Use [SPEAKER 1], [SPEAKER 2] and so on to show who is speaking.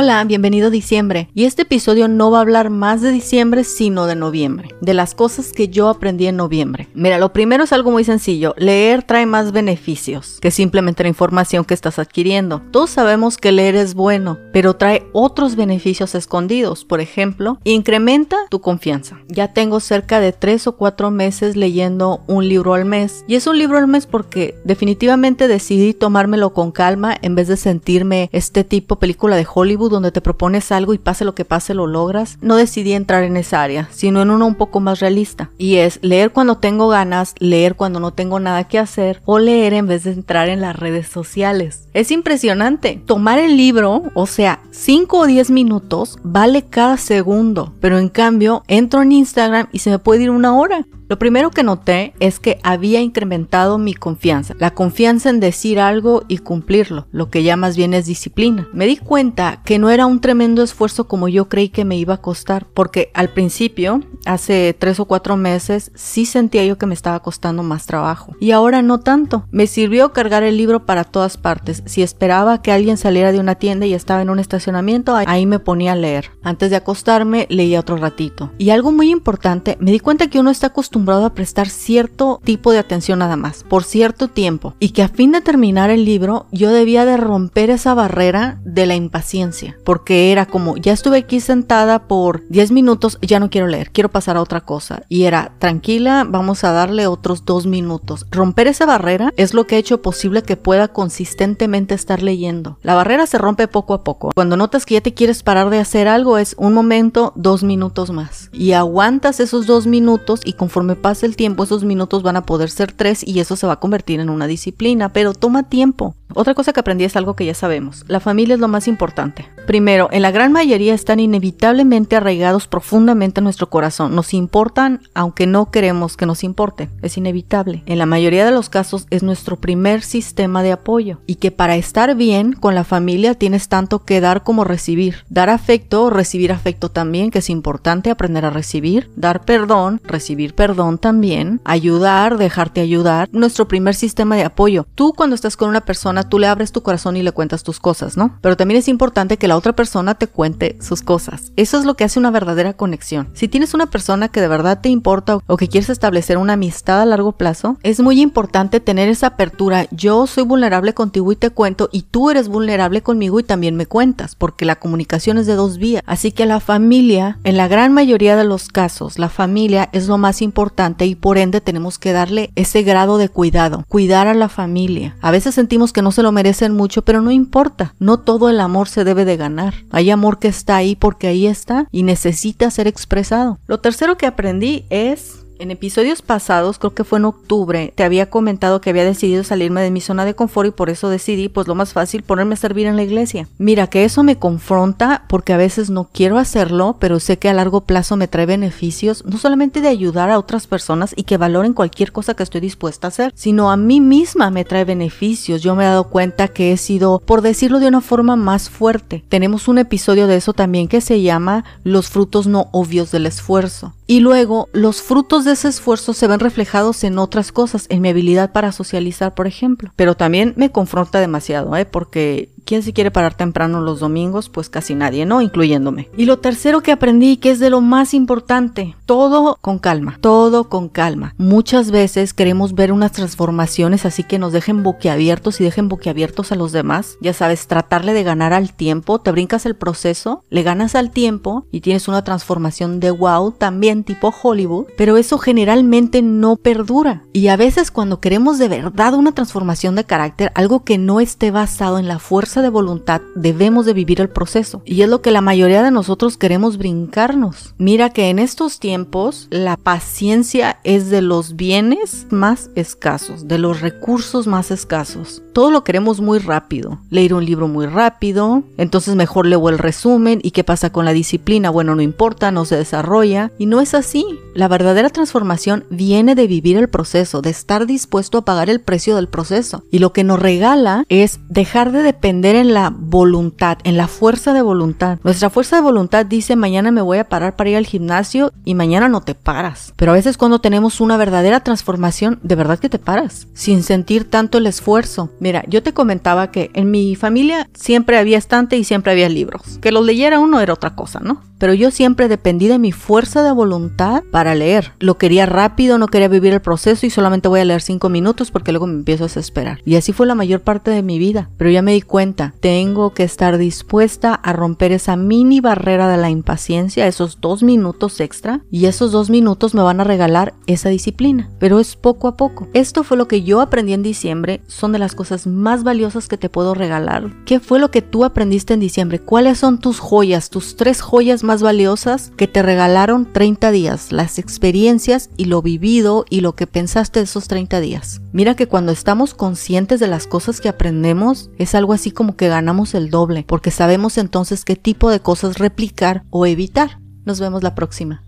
[SPEAKER 1] Hola, bienvenido a diciembre. Y este episodio no va a hablar más de diciembre, sino de noviembre. De las cosas que yo aprendí en noviembre. Mira, lo primero es algo muy sencillo. Leer trae más beneficios que simplemente la información que estás adquiriendo. Todos sabemos que leer es bueno, pero trae otros beneficios escondidos. Por ejemplo, incrementa tu confianza. Ya tengo cerca de 3 o 4 meses leyendo un libro al mes. Y es un libro al mes porque definitivamente decidí tomármelo con calma en vez de sentirme este tipo película de Hollywood donde te propones algo y pase lo que pase lo logras, no decidí entrar en esa área, sino en una un poco más realista. Y es leer cuando tengo ganas, leer cuando no tengo nada que hacer o leer en vez de entrar en las redes sociales. Es impresionante. Tomar el libro, o sea, 5 o 10 minutos, vale cada segundo, pero en cambio entro en Instagram y se me puede ir una hora. Lo primero que noté es que había incrementado mi confianza, la confianza en decir algo y cumplirlo, lo que ya más bien es disciplina. Me di cuenta que no era un tremendo esfuerzo como yo creí que me iba a costar, porque al principio, hace tres o cuatro meses, sí sentía yo que me estaba costando más trabajo. Y ahora no tanto. Me sirvió cargar el libro para todas partes. Si esperaba que alguien saliera de una tienda y estaba en un estacionamiento, ahí me ponía a leer. Antes de acostarme, leía otro ratito. Y algo muy importante, me di cuenta que uno está acostumbrado a prestar cierto tipo de atención nada más, por cierto tiempo, y que a fin de terminar el libro yo debía de romper esa barrera de la impaciencia, porque era como, ya estuve aquí sentada por 10 minutos, ya no quiero leer, quiero pasar a otra cosa, y era, tranquila, vamos a darle otros dos minutos. Romper esa barrera es lo que ha hecho posible que pueda consistentemente estar leyendo. La barrera se rompe poco a poco. Cuando notas que ya te quieres parar de hacer algo, es un momento, dos minutos más. Y aguantas esos dos minutos y conforme me pase el tiempo, esos minutos van a poder ser tres y eso se va a convertir en una disciplina, pero toma tiempo. Otra cosa que aprendí es algo que ya sabemos. La familia es lo más importante. Primero, en la gran mayoría están inevitablemente arraigados profundamente en nuestro corazón. Nos importan aunque no queremos que nos importe. Es inevitable. En la mayoría de los casos es nuestro primer sistema de apoyo. Y que para estar bien con la familia tienes tanto que dar como recibir. Dar afecto, recibir afecto también, que es importante aprender a recibir. Dar perdón, recibir perdón también. Ayudar, dejarte ayudar. Nuestro primer sistema de apoyo. Tú cuando estás con una persona tú le abres tu corazón y le cuentas tus cosas, ¿no? Pero también es importante que la otra persona te cuente sus cosas. Eso es lo que hace una verdadera conexión. Si tienes una persona que de verdad te importa o que quieres establecer una amistad a largo plazo, es muy importante tener esa apertura. Yo soy vulnerable contigo y te cuento y tú eres vulnerable conmigo y también me cuentas, porque la comunicación es de dos vías. Así que la familia, en la gran mayoría de los casos, la familia es lo más importante y por ende tenemos que darle ese grado de cuidado, cuidar a la familia. A veces sentimos que no se lo merecen mucho, pero no importa, no todo el amor se debe de ganar. Hay amor que está ahí porque ahí está y necesita ser expresado. Lo tercero que aprendí es en episodios pasados, creo que fue en octubre, te había comentado que había decidido salirme de mi zona de confort y por eso decidí, pues lo más fácil, ponerme a servir en la iglesia. Mira que eso me confronta porque a veces no quiero hacerlo, pero sé que a largo plazo me trae beneficios, no solamente de ayudar a otras personas y que valoren cualquier cosa que estoy dispuesta a hacer, sino a mí misma me trae beneficios. Yo me he dado cuenta que he sido, por decirlo de una forma más fuerte. Tenemos un episodio de eso también que se llama Los frutos no obvios del esfuerzo. Y luego los frutos de ese esfuerzo se ven reflejados en otras cosas, en mi habilidad para socializar, por ejemplo. Pero también me confronta demasiado, ¿eh? Porque ¿Quién se quiere parar temprano los domingos? Pues casi nadie, ¿no? Incluyéndome. Y lo tercero que aprendí, que es de lo más importante, todo con calma, todo con calma. Muchas veces queremos ver unas transformaciones así que nos dejen boquiabiertos y dejen boquiabiertos a los demás. Ya sabes, tratarle de ganar al tiempo, te brincas el proceso, le ganas al tiempo y tienes una transformación de wow, también tipo Hollywood, pero eso generalmente no perdura. Y a veces cuando queremos de verdad una transformación de carácter, algo que no esté basado en la fuerza de voluntad debemos de vivir el proceso. Y es lo que la mayoría de nosotros queremos brincarnos. Mira que en estos tiempos la paciencia es de los bienes más escasos, de los recursos más escasos. Todo lo queremos muy rápido. Leer un libro muy rápido, entonces mejor leo el resumen. ¿Y qué pasa con la disciplina? Bueno, no importa, no se desarrolla. Y no es así. La verdadera transformación viene de vivir el proceso, de estar dispuesto a pagar el precio del proceso. Y lo que nos regala es dejar de depender en la voluntad, en la fuerza de voluntad. Nuestra fuerza de voluntad dice mañana me voy a parar para ir al gimnasio y mañana no te paras. Pero a veces cuando tenemos una verdadera transformación, de verdad que te paras, sin sentir tanto el esfuerzo. Mira, yo te comentaba que en mi familia siempre había estante y siempre había libros. Que los leyera uno era otra cosa, ¿no? Pero yo siempre dependí de mi fuerza de voluntad para leer. Lo quería rápido, no quería vivir el proceso y solamente voy a leer cinco minutos porque luego me empiezo a desesperar. Y así fue la mayor parte de mi vida. Pero ya me di cuenta, tengo que estar dispuesta a romper esa mini barrera de la impaciencia, esos dos minutos extra, y esos dos minutos me van a regalar esa disciplina. Pero es poco a poco. Esto fue lo que yo aprendí en diciembre, son de las cosas más valiosas que te puedo regalar. ¿Qué fue lo que tú aprendiste en diciembre? ¿Cuáles son tus joyas, tus tres joyas más valiosas que te regalaron 30 días, las experiencias y lo vivido y lo que pensaste de esos 30 días. Mira que cuando estamos conscientes de las cosas que aprendemos, es algo así como que ganamos el doble, porque sabemos entonces qué tipo de cosas replicar o evitar. Nos vemos la próxima.